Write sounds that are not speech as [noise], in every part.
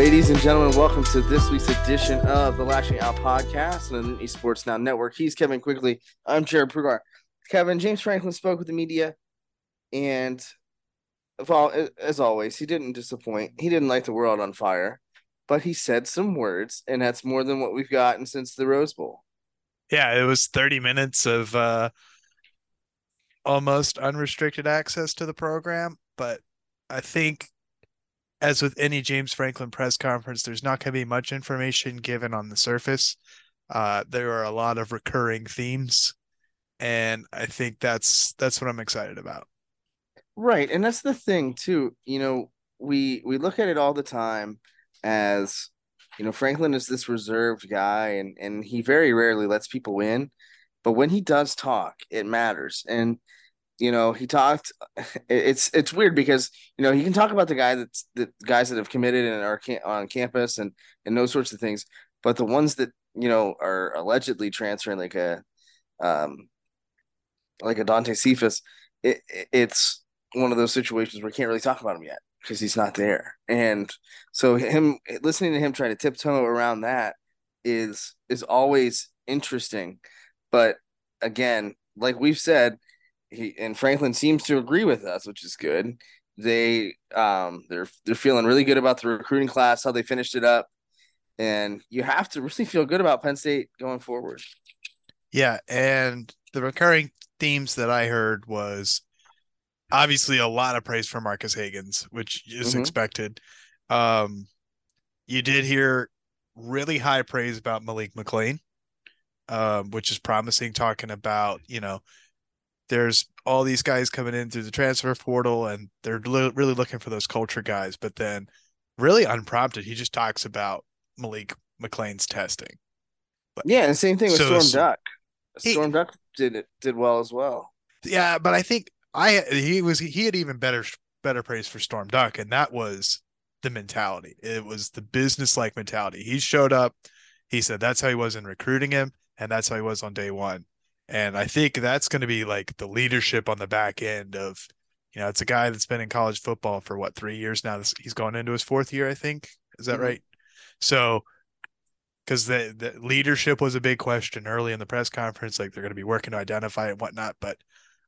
Ladies and gentlemen, welcome to this week's edition of the Lasching Out podcast on the Esports Now Network. He's Kevin Quigley. I'm Jarrod Prugar. Kevin, James Franklin spoke with the media, and well, as always, he didn't disappoint. He didn't light the world on fire, but he said some words, and that's more than what we've gotten since the Rose Bowl. Yeah, it was 30 minutes of uh, almost unrestricted access to the program, but I think as with any James Franklin press conference, there's not going to be much information given on the surface. Uh, there are a lot of recurring themes, and I think that's that's what I'm excited about. Right, and that's the thing too. You know, we we look at it all the time as you know Franklin is this reserved guy, and and he very rarely lets people in, but when he does talk, it matters. And you know he talked it's it's weird because you know he can talk about the guy that's the guys that have committed and are on campus and and those sorts of things but the ones that you know are allegedly transferring like a um like a Dante Cephas it, it's one of those situations where we can't really talk about him yet because he's not there. And so him listening to him try to tiptoe around that is is always interesting. But again like we've said he and Franklin seems to agree with us, which is good. They um they're they're feeling really good about the recruiting class, how they finished it up, and you have to really feel good about Penn State going forward. Yeah, and the recurring themes that I heard was obviously a lot of praise for Marcus Hagans, which is mm-hmm. expected. Um, you did hear really high praise about Malik McClain, um, which is promising. Talking about you know there's all these guys coming in through the transfer portal and they're li- really looking for those culture guys but then really unprompted he just talks about Malik McClain's testing. But, yeah and same thing with so, Storm Duck. Storm he, duck did it did well as well. Yeah but i think i he was he had even better better praise for Storm Duck and that was the mentality. It was the business like mentality. He showed up he said that's how he was in recruiting him and that's how he was on day one and I think that's going to be like the leadership on the back end of, you know, it's a guy that's been in college football for what, three years now. He's going into his fourth year, I think. Is that mm-hmm. right? So, because the, the leadership was a big question early in the press conference, like they're going to be working to identify it and whatnot. But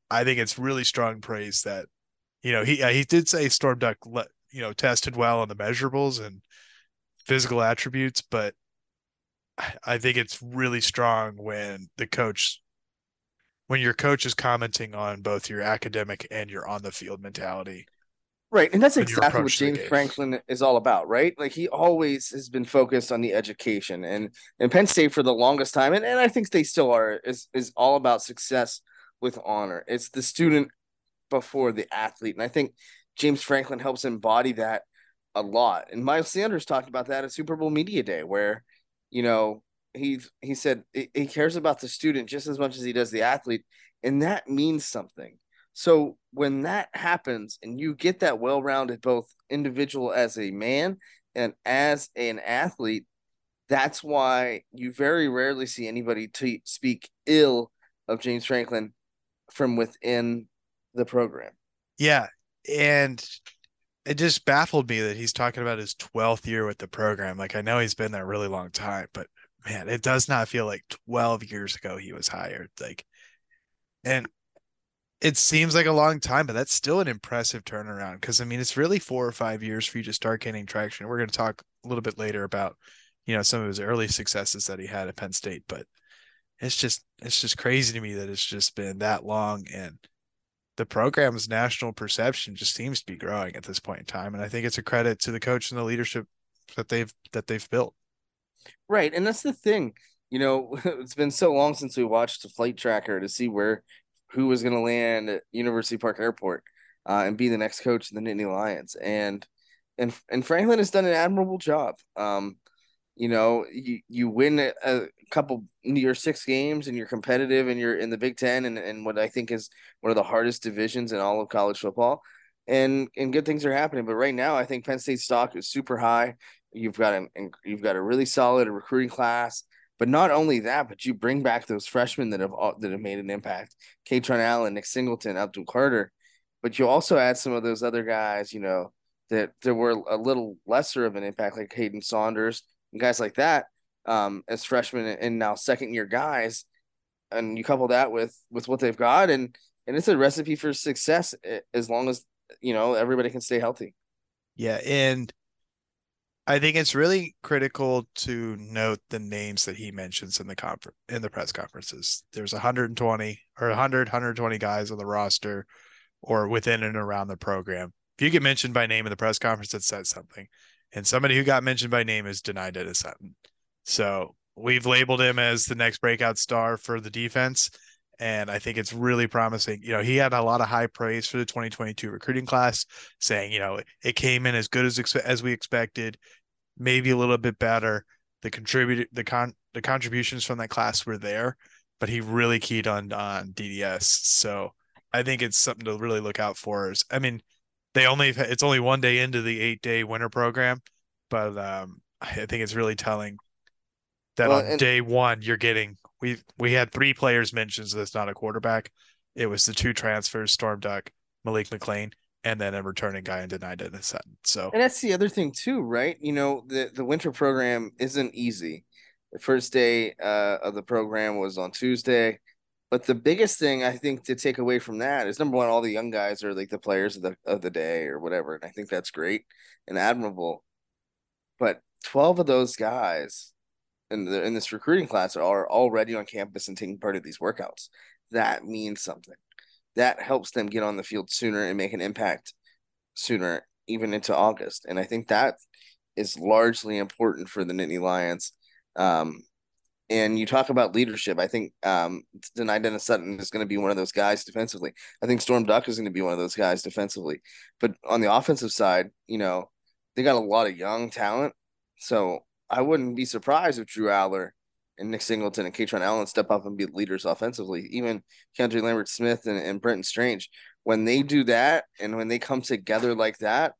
I think it's really strong praise that, you know, he he did say Storm Duck, you know, tested well on the measurables and physical attributes, but I think it's really strong when the coach when your coach is commenting on both your academic and your on the field mentality. Right. And that's exactly what James Franklin is all about, right? Like he always has been focused on the education and and Penn State for the longest time, and, and I think they still are, is is all about success with honor. It's the student before the athlete. And I think James Franklin helps embody that a lot. And Miles Sanders talked about that at Super Bowl Media Day, where, you know, he he said he cares about the student just as much as he does the athlete, and that means something. So when that happens, and you get that well-rounded both individual as a man and as an athlete, that's why you very rarely see anybody t- speak ill of James Franklin from within the program. Yeah, and it just baffled me that he's talking about his 12th year with the program. Like I know he's been there a really long time, but man, it does not feel like 12 years ago he was hired. Like, and it seems like a long time, but that's still an impressive turnaround. Cause I mean, it's really four or five years for you to start gaining traction. We're going to talk a little bit later about, you know, some of his early successes that he had at Penn State, but it's just, it's just crazy to me that it's just been that long. And the program's national perception just seems to be growing at this point in time. And I think it's a credit to the coach and the leadership that they've, that they've built. Right. And that's the thing. You know, [laughs] it's been so long since we watched a flight tracker to see where who was going to land at University Park Airport uh, and be the next coach of the Nittany Lions. And and and Franklin has done an admirable job. Um, you know, you you win a, a couple your six games and you're competitive and you're in the Big Ten and, and what I think is one of the hardest divisions in all of college football. And and good things are happening. But right now, I think Penn State stock is super high. You've got a you've got a really solid recruiting class. But not only that, but you bring back those freshmen that have that have made an impact. Kaytron Allen, Nick Singleton, Abdul Carter. But you also add some of those other guys, you know, that there were a little lesser of an impact, like Kaden Saunders and guys like that, um, as freshmen and now second year guys, and you couple that with with what they've got, and and it's a recipe for success as long as you know everybody can stay healthy. Yeah, and I think it's really critical to note the names that he mentions in the conference in the press conferences. There's 120 or 100, 120 guys on the roster or within and around the program. If you get mentioned by name in the press conference, that says something. And somebody who got mentioned by name is Dani Dennis Sutton. So we've labeled him as the next breakout star for the defense. And I think it's really promising. You know, he had a lot of high praise for the 2022 recruiting class, saying, you know, it came in as good as as we expected, maybe a little bit better. The contributed the con the contributions from that class were there, but he really keyed on on DDS. So I think it's something to really look out for. I mean, they only it's only one day into the eight day winter program, but um, I think it's really telling that well, on and- day one you're getting we we had three players mentioned, that's not a quarterback. It was the two transfers, Storm Duck, Malik McClain, and then a returning guy and Dani Dennis Sutton. So and that's the other thing too, right? You know, the the winter program isn't easy. The first day uh, of the program was on Tuesday. But the biggest thing I think to take away from that is number one, all the young guys are like the players of the of the day or whatever, and I think that's great and admirable. But twelve of those guys in the in this recruiting class are already on campus and taking part of these workouts. That means something. That helps them get on the field sooner and make an impact sooner, even into August. And I think that is largely important for the Nittany Lions. Um, and you talk about leadership. I think um, Dani Dennis Sutton is going to be one of those guys defensively. I think Storm Duck is going to be one of those guys defensively. But on the offensive side, you know, they got a lot of young talent. So I wouldn't be surprised if Drew Allar and Nick Singleton and Kaytron Allen step up and be leaders offensively. Even Keandre Lambert Smith and, and Brenton Strange. When they do that and when they come together like that,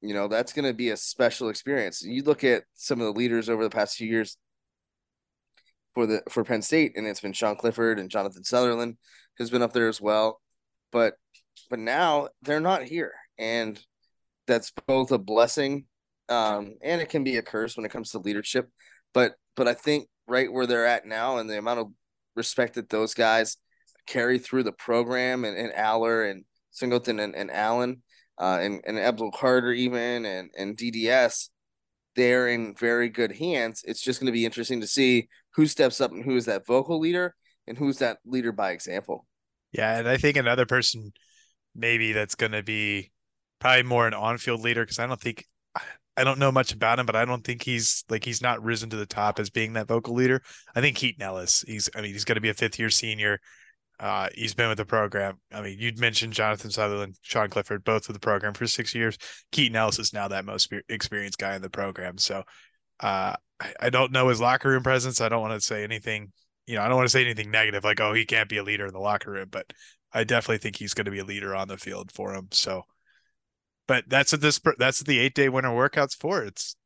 you know, that's going to be a special experience. You look at some of the leaders over the past few years for the for Penn State, and it's been Sean Clifford and Jonathan Sutherland who's been up there as well. But but now they're not here, and that's both a blessing um, and it can be a curse when it comes to leadership. But but I think right where they're at now, and the amount of respect that those guys carry through the program, and, and Allar and Singleton and, and Allen, uh, and and Abdul Carter even, and and DDS, they're in very good hands. It's just going to be interesting to see who steps up and who is that vocal leader and who's that leader by example. Yeah, and I think another person maybe that's going to be probably more an on-field leader because I don't think I don't know much about him, but I don't think he's like he's not risen to the top as being that vocal leader. I think Keaton Ellis. He's I mean he's going to be a fifth year senior. Uh, he's been with the program. I mean, you'd mentioned Jonathan Sutherland, Sean Clifford, both with the program for six years. Keaton Ellis is now that most experienced guy in the program. So uh, I, I don't know his locker room presence. I don't want to say anything, you know, I don't want to say anything negative like, oh, he can't be a leader in the locker room, but I definitely think he's going to be a leader on the field for him. So, but that's what this, that's what the eight day winter workout's for. It's,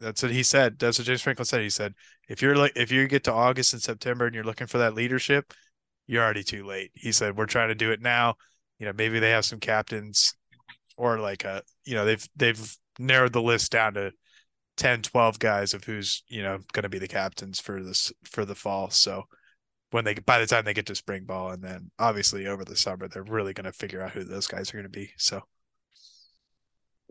that's what he said. That's what James Franklin said. He said, if you're like, if you get to August and September and you're looking for that leadership, you're already too late. He said, we're trying to do it now. You know, maybe they have some captains or like a, you know, they've, they've narrowed the list down to 10 12 guys of who's you know going to be the captains for this for the fall so when they by the time they get to spring ball and then obviously over the summer they're really going to figure out who those guys are going to be so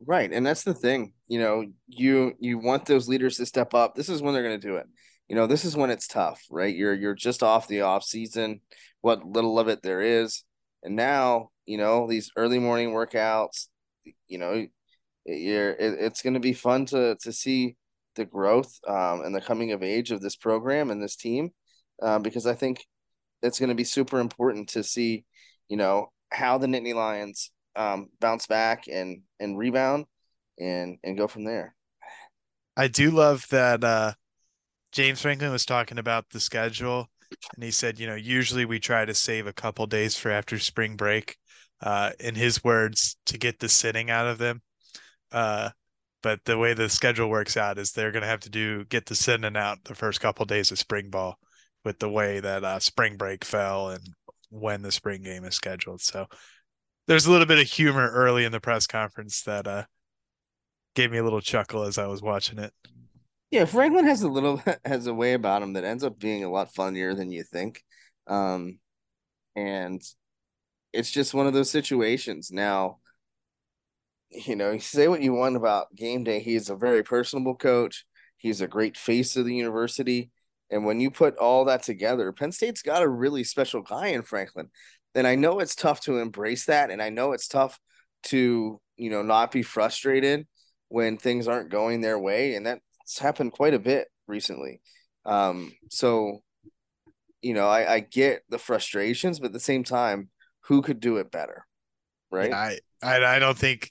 right and that's the thing you know you you want those leaders to step up. This is when they're going to do it. You know this is when it's tough right? You're you're just off the off season what little of it there is. And now you know these early morning workouts you know you're it, it's going to be fun to to see the growth um, and the coming of age of this program and this team uh, because I think it's going to be super important to see you know how the Nittany Lions um, bounce back and and rebound and and go from there. I do love that uh, James Franklin was talking about the schedule and he said, you know, usually we try to save a couple days for after spring break. Uh, in his words, to get the sitting out of them. Uh, but the way the schedule works out is they're going to have to do get the sitting out the first couple days of spring ball with the way that uh, spring break fell and when the spring game is scheduled. So there's a little bit of humor early in the press conference that uh, gave me a little chuckle as I was watching it. Yeah, Franklin has a little [laughs] has a way about him that ends up being a lot funnier than you think. Um and it's just one of those situations. Now, you know, say what you want about game day. He's a very personable coach. He's a great face of the university. And when you put all that together, Penn State's got a really special guy in Franklin. And I know it's tough to embrace that. And I know it's tough to, you know, not be frustrated when things aren't going their way. And that's happened quite a bit recently. Um, so, you know, I, I get the frustrations, but at the same time, who could do it better? Right. Yeah, I, I, I don't think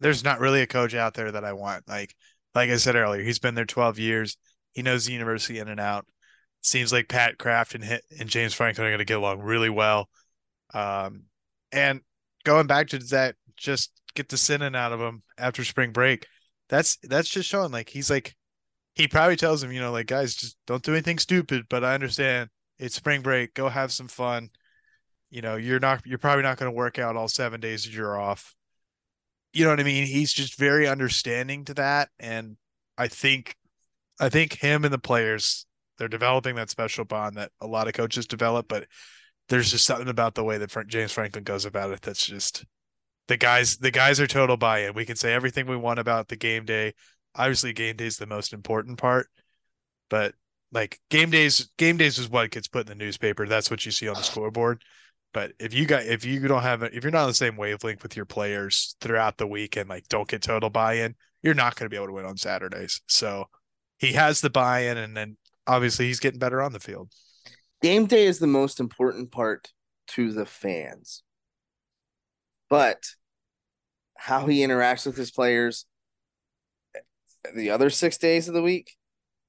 there's not really a coach out there that I want. Like, like I said earlier, he's been there 12 years. He knows the university in and out. Seems like Pat Kraft and and James Franklin are going to get along really well. Um, and going back to that, just get the sinning out of him after spring break. That's that's just showing like he's like he probably tells him, you know, like guys, just don't do anything stupid. But I understand it's spring break. Go have some fun. You know, you're not you're probably not going to work out all seven days that you're off. You know what I mean? He's just very understanding to that, and I think I think him and the players they're developing that special bond that a lot of coaches develop, but there's just something about the way that James Franklin goes about it that's just the guys the guys are total buy-in. We can say everything we want about the game day. Obviously, game day is the most important part, but like game days, game days is what gets put in the newspaper. That's what you see on the scoreboard. But if you got if you don't have if you're not on the same wavelength with your players throughout the week and like don't get total buy-in, you're not going to be able to win on Saturdays. So he has the buy-in, and then obviously he's getting better on the field. Game day is the most important part to the fans, but how he interacts with his players the other six days of the week,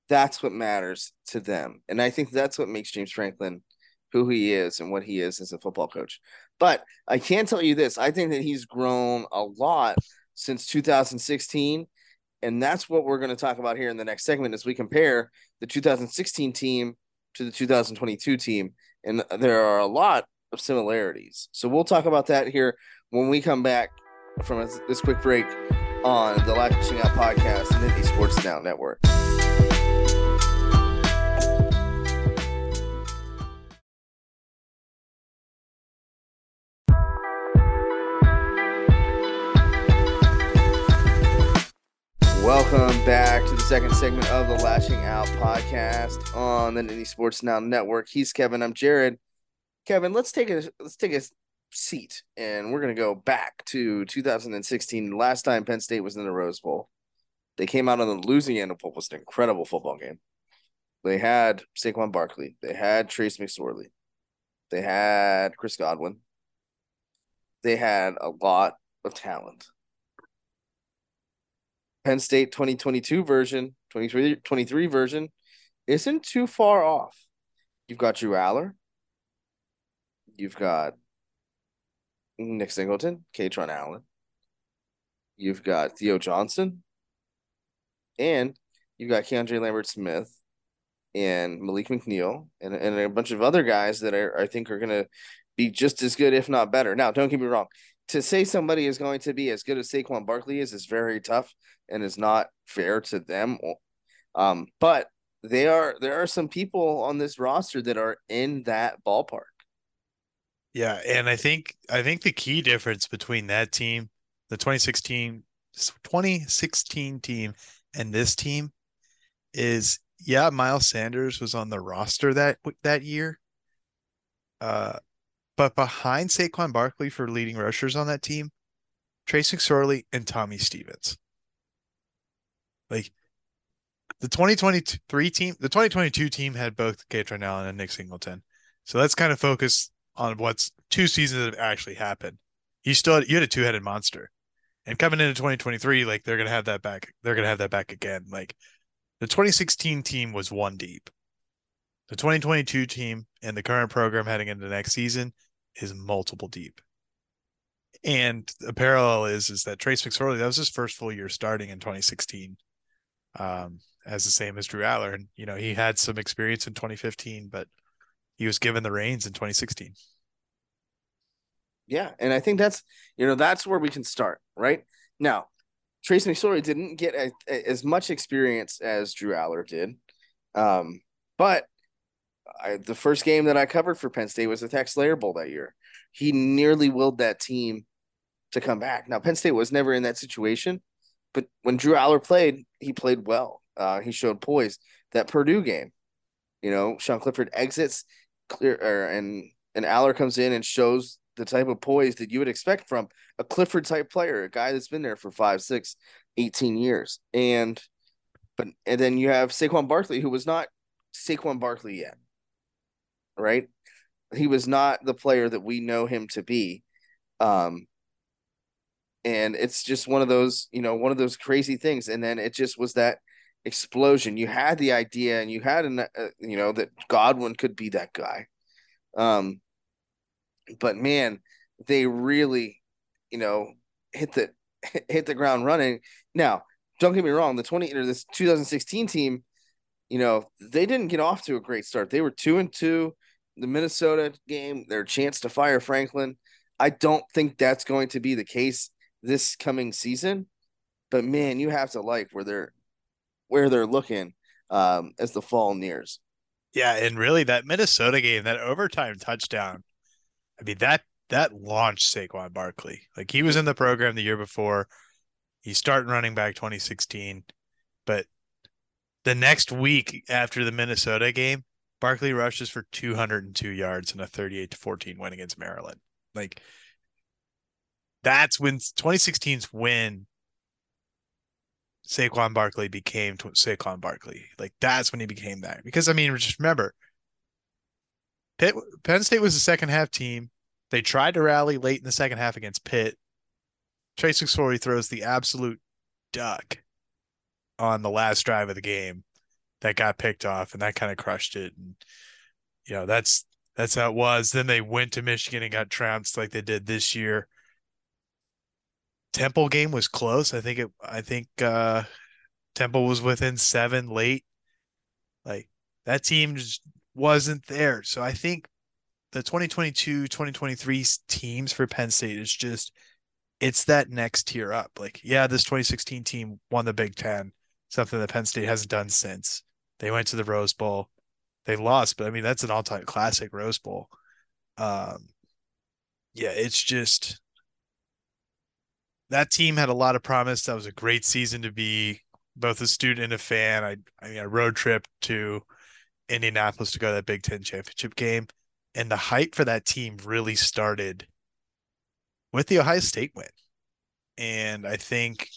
that's what matters to them, and I think that's what makes James Franklin who he is and what he is as a football coach. But I can tell you this: I think that he's grown a lot since 2016 and that's what we're going to talk about here in the next segment as we compare the 2016 team to the 2022 team. And there are a lot of similarities. So we'll talk about that here when we come back from this quick break on the Lasching Out podcast and the Sports Now Network. Welcome back to the second segment of the Lasching Out podcast on the Nittany Sports Now Network. He's Kevin. I'm Jarrod. Kevin, let's take a let's take a seat and we're gonna go back to 2016. Last time Penn State was in the Rose Bowl, they came out on the losing end of what was an incredible football game. They had Saquon Barkley, they had Trace McSorley, they had Chris Godwin, they had a lot of talent. Penn State 2022 version, 23, 23 version, isn't too far off. You've got Drew Allar. You've got Nick Singleton, Kaytron Allen. You've got Theo Johnson. And you've got Keandre Lambert Smith and Malik McNeil and, and a bunch of other guys that are, I think are going to be just as good, if not better. Now, don't get me wrong to say somebody is going to be as good as Saquon Barkley is is very tough and is not fair to them. Um, but they are there are some people on this roster that are in that ballpark. Yeah, and I think I think the key difference between that team, the 2016 2016 team and this team is yeah, Miles Sanders was on the roster that that year. Uh but behind Saquon Barkley for leading rushers on that team, Trace McSorley and Tommy Stevens. Like the 2023 team, the 2022 team had both Kaytron Allen and Nick Singleton. So let's kind of focus on what's two seasons that have actually happened. You still had, you had a two headed monster, and coming into 2023, like they're gonna have that back. They're gonna have that back again. Like the 2016 team was one deep. The 2022 team and the current program heading into next season is multiple deep. And the parallel is is that Trace McSorley, that was his first full year starting in 2016. Um, as the same as Drew Allar. And you know, he had some experience in 2015, but he was given the reins in 2016. Yeah, and I think that's you know, that's where we can start, right? Now, Trace McSorley didn't get a, a, as much experience as Drew Allar did. Um, but I, the first game that I covered for Penn State was the TaxSlayer Bowl that year. He nearly willed that team to come back. Now, Penn State was never in that situation, but when Drew Allar played, he played well. Uh, he showed poise. That Purdue game, you know, Sean Clifford exits clear, er, and and Allar comes in and shows the type of poise that you would expect from a Clifford type player, a guy that's been there for five, six, 18 years. And but and then you have Saquon Barkley, who was not Saquon Barkley yet. Right? He was not the player that we know him to be. Um and it's just one of those, you know, one of those crazy things. And then it just was that explosion. You had the idea and you had an uh, you know that Godwin could be that guy. Um but man, they really, you know, hit the [laughs] hit the ground running. Now, don't get me wrong, the 20 or this 2016 team, you know, they didn't get off to a great start. They were 2 and 2 the Minnesota game, their chance to fire Franklin. I don't think that's going to be the case this coming season. But man, you have to like where they're where they're looking um, as the fall nears. Yeah, and really that Minnesota game, that overtime touchdown I mean that that launched Saquon Barkley. Like he was in the program the year before. He started running back 2016, but the next week after the Minnesota game, Barkley rushes for 202 yards and a 38 to 14 win against Maryland. Like that's when 2016's when Saquon Barkley became Saquon Barkley. Like that's when he became that. Because I mean, just remember, Pitt, Penn State was a second half team. They tried to rally late in the second half against Pitt. Trace McSorley throws the absolute duck on the last drive of the game that got picked off, and that kind of crushed it. And you know, that's that's how it was. Then they went to Michigan and got trounced like they did this year. Temple game was close. I think it. I think uh, Temple was within seven late. Like that team just wasn't there. So I think the 2022 2023 teams for Penn State is just it's that next tier up. Like, yeah, this 2016 team won the Big Ten, something that Penn State hasn't done since. They went to the Rose Bowl. They lost, but I mean that's an all-time classic Rose Bowl. Um, yeah, it's just that team had a lot of promise. That was a great season to be both a student and a fan. I I mean, a road trip to Indianapolis to go to that Big Ten championship game. And the hype for that team really started with the Ohio State win. And I think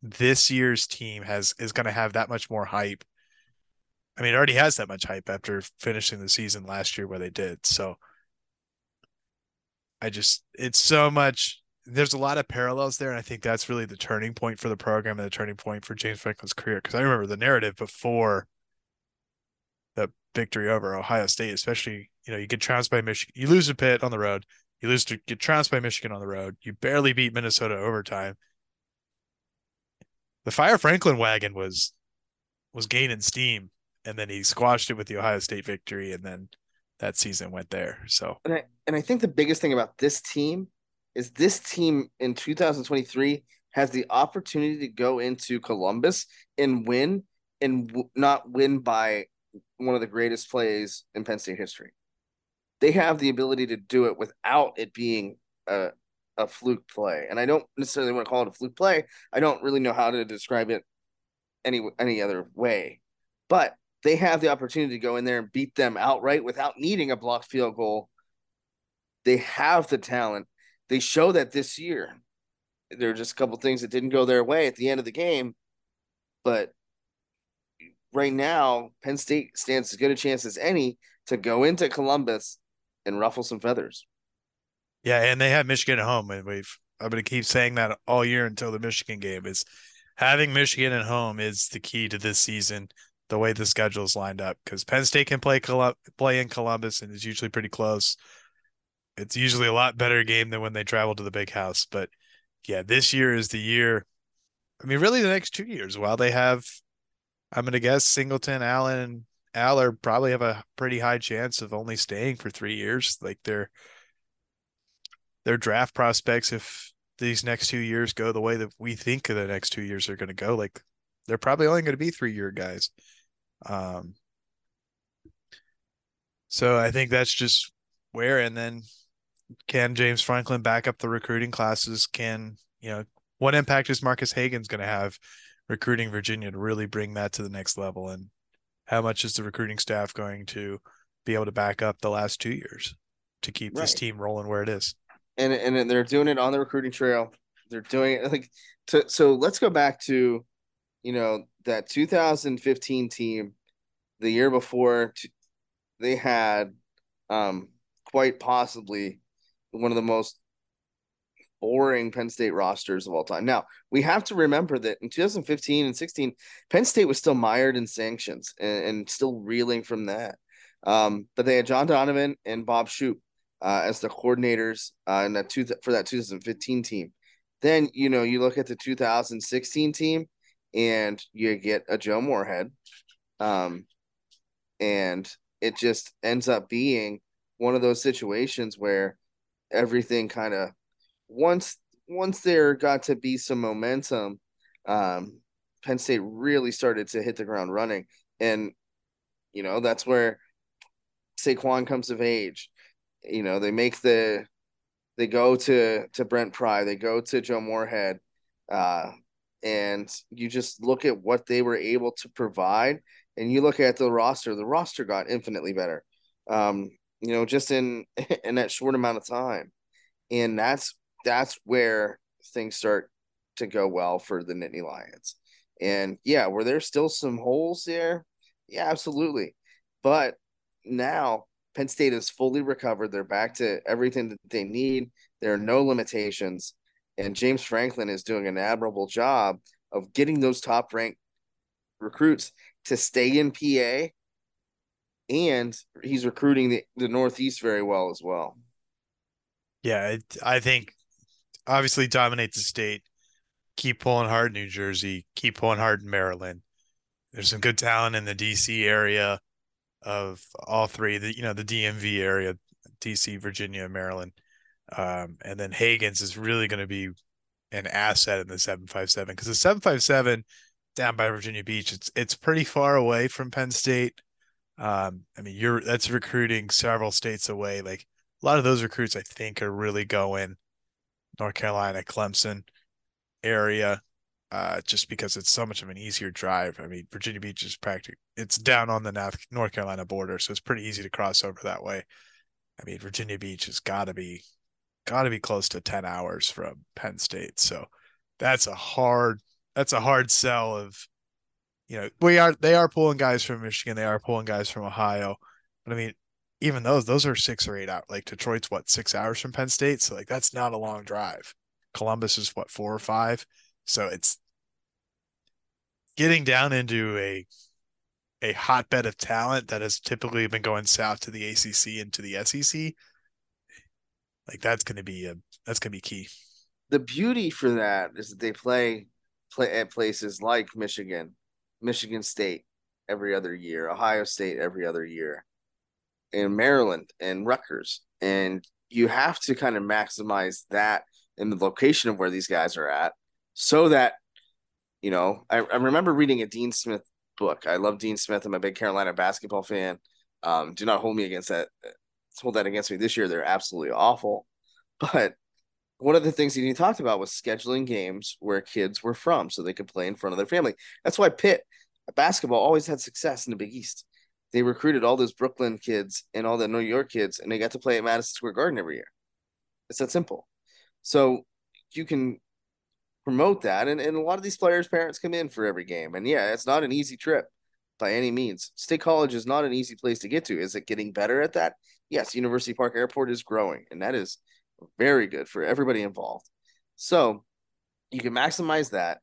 this year's team has is going to have that much more hype. I mean, it already has that much hype after finishing the season last year where they did. So I just it's so much there's a lot of parallels there and I think that's really the turning point for the program and the turning point for James Franklin's career because I remember the narrative before the victory over Ohio State, especially, you know, you get trounced by Michigan, you lose to Pitt on the road, you lose to get trounced by Michigan on the road, you barely beat Minnesota overtime. The Fire Franklin wagon was was gaining steam, and then he squashed it with the Ohio State victory, and then that season went there. So and I and I think the biggest thing about this team is this team in 2023 has the opportunity to go into Columbus and win and w- not win by one of the greatest plays in Penn State history. They have the ability to do it without it being a a fluke play. And I don't necessarily want to call it a fluke play. I don't really know how to describe it any any other way. But they have the opportunity to go in there and beat them outright without needing a blocked field goal. They have the talent. They show that this year. There are just a couple things that didn't go their way at the end of the game, but right now, Penn State stands as good a chance as any to go into Columbus and ruffle some feathers. Yeah, and they have Michigan at home, and we've I'm going to keep saying that all year until the Michigan game is having Michigan at home is the key to this season. The way the schedule is lined up, because Penn State can play play in Columbus and is usually pretty close. It's usually a lot better game than when they travel to the big house. But yeah, this year is the year. I mean, really, the next two years, while they have I'm going to guess Singleton, Allen, and Allar probably have a pretty high chance of only staying for three years. Like their their draft prospects, if these next two years go the way that we think the next two years are going to go, like they're probably only going to be three year guys. Um, so I think that's just where, and then can James Franklin back up the recruiting classes? Can, you know, what impact is Marcus Hagans going to have recruiting Virginia to really bring that to the next level? And how much is the recruiting staff going to be able to back up the last two years to keep right. this team rolling where it is? And, and they're doing it on the recruiting trail. They're doing it like to, so let's go back to, you know, that 2015 team the year before they had um, quite possibly one of the most boring Penn State rosters of all time. Now, we have to remember that in 2015 and 16, Penn State was still mired in sanctions and, and still reeling from that. Um, but they had John Donovan and Bob Shoop uh, as the coordinators uh, in that two for that 2015 team. Then you know you look at the 2016 team, and you get a Joe Moorhead, um, and it just ends up being one of those situations where everything kind of once once there got to be some momentum, um, Penn State really started to hit the ground running, and you know that's where Saquon comes of age. You know they make the they go to to Brent Pry, they go to Joe Moorhead, uh, and you just look at what they were able to provide and you look at the roster, the roster got infinitely better. Um, you know, just in [laughs] in that short amount of time. And that's that's where things start to go well for the Nittany Lions. And yeah, were there still some holes there? Yeah, absolutely. But now Penn State is fully recovered. They're back to everything that they need. There are no limitations. And James Franklin is doing an admirable job of getting those top ranked recruits to stay in PA, and he's recruiting the, the Northeast very well as well. Yeah, it, I think obviously dominate the state. Keep pulling hard in New Jersey. Keep pulling hard in Maryland. There's some good talent in the DC area of all three. The you know the DMV area, DC, Virginia, Maryland, um, and then Hagans is really going to be an asset in the seven five seven because the seven five seven down by Virginia Beach. It's it's pretty far away from Penn State. Um, I mean, you're that's recruiting several states away. Like a lot of those recruits, I think, are really going North Carolina, Clemson area, uh, just because it's so much of an easier drive. I mean, Virginia Beach is practically it's down on the North North Carolina border, so it's pretty easy to cross over that way. I mean, Virginia Beach has got to be got to be close to 10 hours from Penn State. So that's a hard that's a hard sell of you know we are they are pulling guys from Michigan. They are pulling guys from Ohio. But I mean even those those are six or eight out like Detroit's what six hours from Penn State? So like that's not a long drive. Columbus is what four or five? So it's getting down into a a hotbed of talent that has typically been going south to the ACC and to the SEC like that's going to be a that's going to be key. The beauty for that is that they play play at places like Michigan, Michigan State every other year, Ohio State every other year, and Maryland and Rutgers. And you have to kind of maximize that in the location of where these guys are at so that, you know, I, I remember reading a Dean Smith book. I love Dean Smith. I'm a big Carolina basketball fan. Um, do not hold me against that. Hold that against me this year. They're absolutely awful. But one of the things that he talked about was scheduling games where kids were from so they could play in front of their family. That's why Pitt basketball always had success in the Big East. They recruited all those Brooklyn kids and all the New York kids, and they got to play at Madison Square Garden every year. It's that simple. So you can promote that, and, and a lot of these players' parents come in for every game. And yeah, it's not an easy trip by any means. State College is not an easy place to get to. Is it getting better at that? Yes, University Park Airport is growing, and that is – very good for everybody involved. So you can maximize that.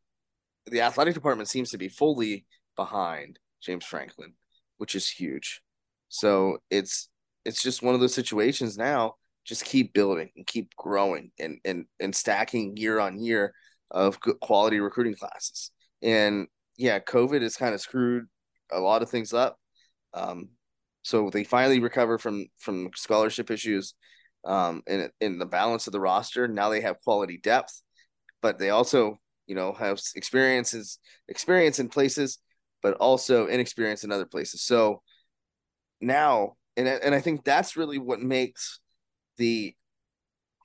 The athletic department seems to be fully behind James Franklin, which is huge. So it's it's just one of those situations now. Just keep building and keep growing and and and stacking year on year of good quality recruiting classes. And yeah, COVID has kind of screwed a lot of things up. Um, so they finally recover from from scholarship issues um, in in the balance of the roster. Now they have quality depth. but they also, you know, have experiences experience in places, but also inexperience in other places. So now, and and I think that's really what makes the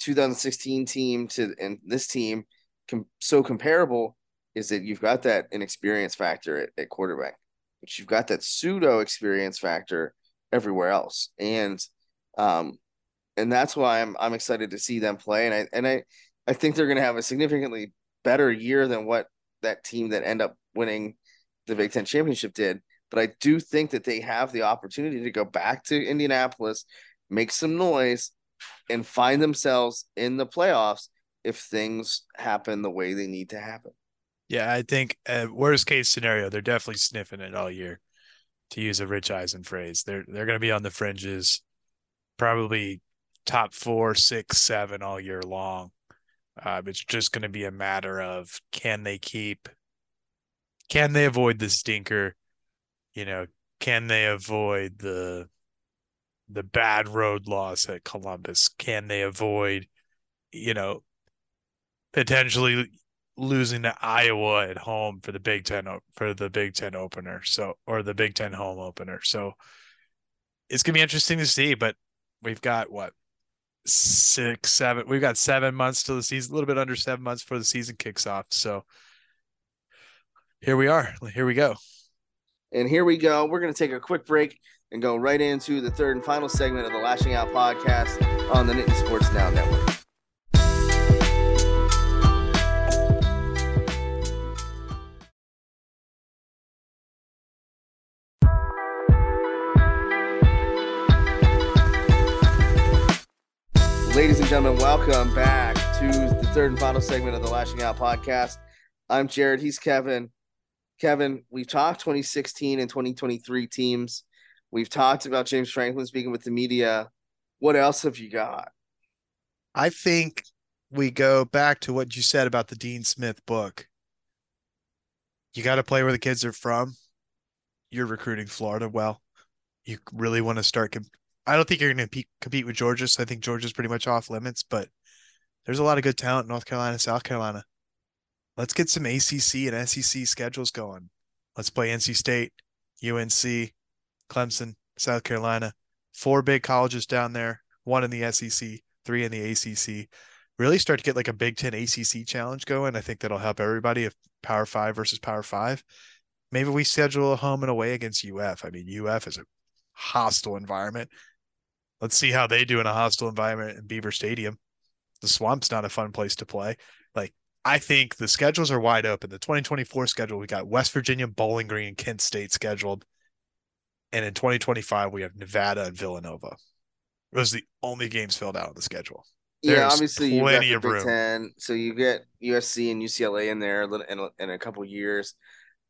2016 team to and this team com- so comparable is that you've got that inexperience factor at, at quarterback, but you've got that pseudo experience factor everywhere else. And um and that's why I'm I'm excited to see them play. And I and I I think they're gonna have a significantly better year than what that team that end up winning the Big Ten championship did. But I do think that they have the opportunity to go back to Indianapolis, make some noise, and find themselves in the playoffs if things happen the way they need to happen. Yeah, I think uh, worst case scenario, they're definitely sniffing it all year. To use a Rich Eisen phrase, they're they're going to be on the fringes, probably top four, six, seven all year long. Uh, it's just going to be a matter of can they keep, can they avoid the stinker, you know, can they avoid the the bad road loss at Columbus? Can they avoid, you know, potentially losing to Iowa at home for the Big Ten for the Big Ten opener? So or the Big Ten home opener. So it's gonna be interesting to see. But we've got what six, seven. We've got seven months till the season. A little bit under seven months before the season kicks off. So here we are. Here we go. And here we go. We're going to take a quick break and go right into the third and final segment of the Lasching Out podcast on the Nittany Sports Now Network. Gentlemen, welcome back to the third and final segment of the Lasching Out podcast. I'm Jarrod. He's Kevin. Kevin, we've talked 2016 and 2023 teams. We've talked about James Franklin speaking with the media. What else have you got? I think we go back to what you said about the Dean Smith book. You got to play where the kids are from. You're recruiting Florida well. You really want to start. Comp- I don't think you're going to compete with Georgia. So I think Georgia's pretty much off limits, but there's a lot of good talent in North Carolina, South Carolina. Let's get some ACC and SEC schedules going. Let's play NC State, UNC, Clemson, South Carolina, four big colleges down there, one in the SEC, three in the ACC. Really start to get like a Big Ten ACC challenge going. I think that'll help everybody if Power Five versus Power Five. Maybe we schedule a home and away against UF. I mean, UF is a hostile environment. Let's see how they do in a hostile environment in Beaver Stadium. The swamp's not a fun place to play. Like, I think the schedules are wide open. The 2024 schedule, we got West Virginia, Bowling Green, and Kent State scheduled. And in 2025, we have Nevada and Villanova. Those are the only games filled out on the schedule. There's yeah, obviously you got the Big room. Ten, so you get USC and UCLA in there in a, in a couple years,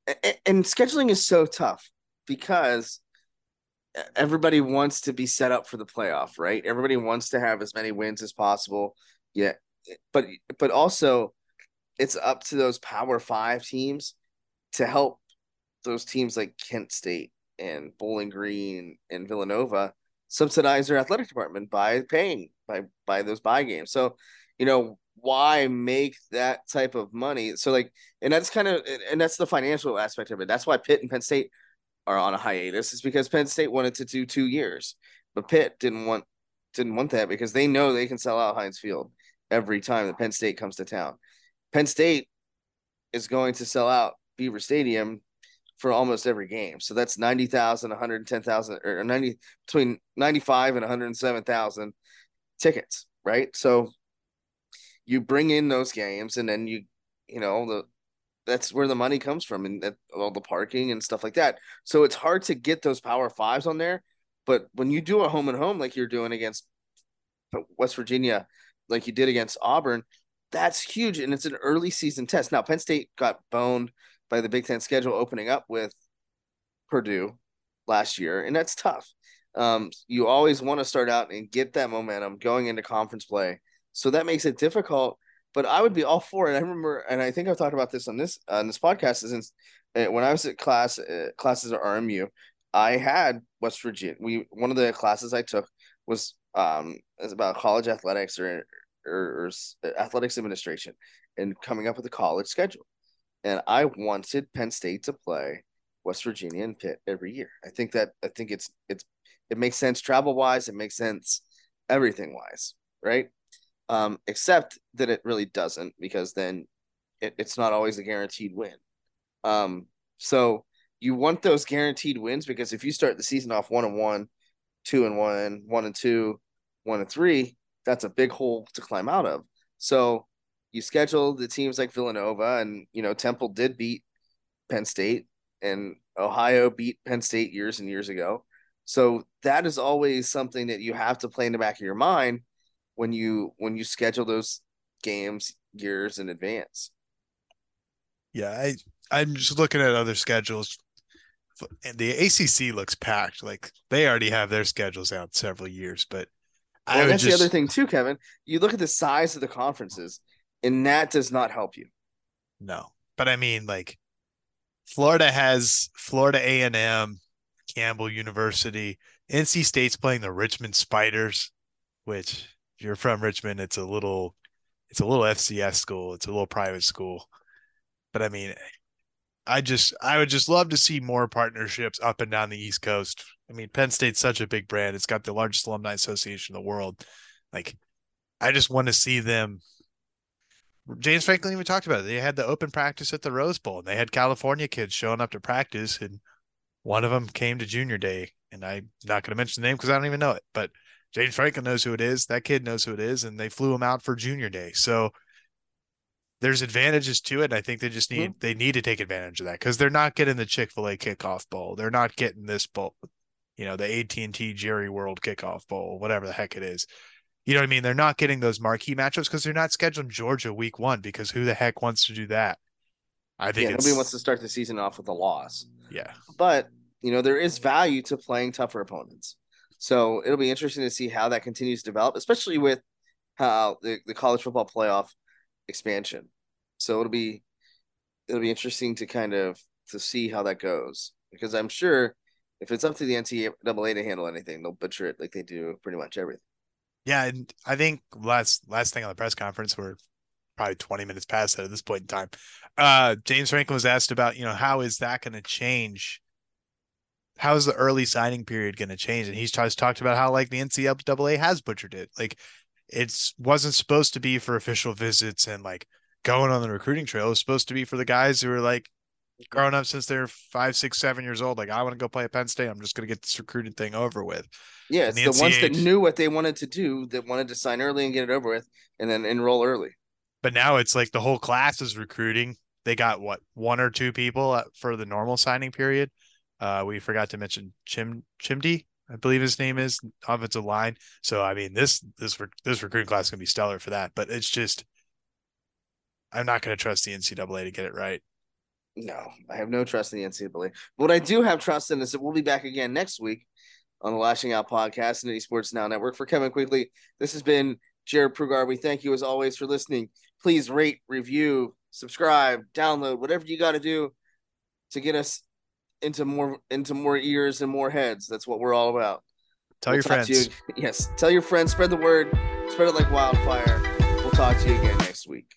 and, and scheduling is so tough because everybody wants to be set up for the playoff, right? Everybody wants to have as many wins as possible. Yeah, eh, but but also it's up to those Power Five teams to help those teams like Kent State and Bowling Green and Villanova subsidize their athletic department by paying by by those buy games. So, you know, why make that type of money? So like, and that's kind of and that's the financial aspect of it. That's why Pitt and Penn State are on a hiatus. Is because Penn State wanted to do two years, but Pitt didn't want didn't want that because they know they can sell out Heinz Field every time that Penn State comes to town. Penn State is going to sell out Beaver Stadium for almost every game. So that's 90,000, 110,000 or 90 between 95 and 107,000 tickets, right? So you bring in those games and then you you know the that's where the money comes from and all the parking and stuff like that. So it's hard to get those power fives on there, but when you do a home and home like you're doing against West Virginia, like you did against Auburn, that's huge and it's an early season test. Now Penn State got boned by the Big Ten schedule opening up with Purdue last year, and that's tough. Um, you always want to start out and get that momentum going into conference play, so that makes it difficult. But I would be all for it. I remember, and I think I've talked about this on this on this podcast. Since uh, when I was at class uh, classes at RMU, I had West Virginia. We one of the classes I took was um was about college athletics or or, or athletics administration, and coming up with a college schedule. And I wanted Penn State to play West Virginia and Pitt every year. I think that I think it's it's it makes sense travel wise, it makes sense everything wise, right? Um, except that it really doesn't because then it, it's not always a guaranteed win. Um, so you want those guaranteed wins because if you start the season off one and one, two and one, one and two, one and three, that's a big hole to climb out of. So you schedule the teams like Villanova and you know Temple did beat Penn State and Ohio beat Penn State years and years ago. So that is always something that you have to play in the back of your mind when you when you schedule those games years in advance. Yeah, I I'm just looking at other schedules. And the ACC looks packed. Like they already have their schedules out several years, but well, that's just... the other thing too, Kevin. You look at the size of the conferences, and that does not help you. No, but I mean, like Florida has Florida A and M, Campbell University, NC State's playing the Richmond Spiders, which you're from Richmond, it's a little, it's a little FCS school. It's a little private school, but I mean, I just I would just love to see more partnerships up and down the East Coast. I mean, Penn State's such a big brand. It's got the largest alumni association in the world. Like, I just want to see them. James Franklin even talked about it. They had the open practice at the Rose Bowl. And they had California kids showing up to practice, and one of them came to Junior Day. And I'm not going to mention the name because I don't even know it. But James Franklin knows who it is. That kid knows who it is, and they flew him out for Junior Day. So there's advantages to it. I think they just need mm-hmm. they need to take advantage of that because they're not getting the Chick Fil A kickoff bowl. They're not getting this bowl, you know, the AT and T Jerry World kickoff bowl, whatever the heck it is. You know what I mean? They're not getting those marquee matchups because they're not scheduling Georgia week one because who the heck wants to do that? I think yeah, nobody wants to start the season off with a loss. Yeah, but you know there is value to playing tougher opponents. So it'll be interesting to see how that continues to develop, especially with how the, the college football playoff expansion. So it'll be it'll be interesting to kind of to see how that goes because I'm sure if it's up to the NCAA to handle anything, they'll butcher it like they do pretty much everything. Yeah, and I think last last thing on the press conference, we're probably 20 minutes past that at this point in time. Uh, James Franklin was asked about, you know, how is that going to change? How is the early signing period going to change? And he's just talked about how like the NCAA has butchered it. Like it's wasn't supposed to be for official visits and like going on the recruiting trail. It was supposed to be for the guys who are like growing up since they're five, six, seven years old. Like, I want to go play at Penn State. I'm just going to get this recruiting thing over with. Yeah, it's the, the ones that knew what they wanted to do, that wanted to sign early and get it over with, and then enroll early. But now it's like the whole class is recruiting. They got what one or two people for the normal signing period. Uh, we forgot to mention Chim Chimdi, I believe his name is offensive line. So I mean, this this this recruiting class is gonna be stellar for that. But it's just I'm not to trust the NCAA to get it right. No, I have no trust in the NCAA. But what I do have trust in is that we'll be back again next week on the Lasching Out podcast and the Sports Now Network. For Kevin Quigley, this has been Jarrod Prugar. We thank you as always for listening. Please rate, review, subscribe, download, whatever you got to do to get us into more into more ears and more heads. That's what we're all about. Tell we'll your friends. You, yes, tell your friends. Spread the word. Spread it like wildfire. We'll talk to you again next week.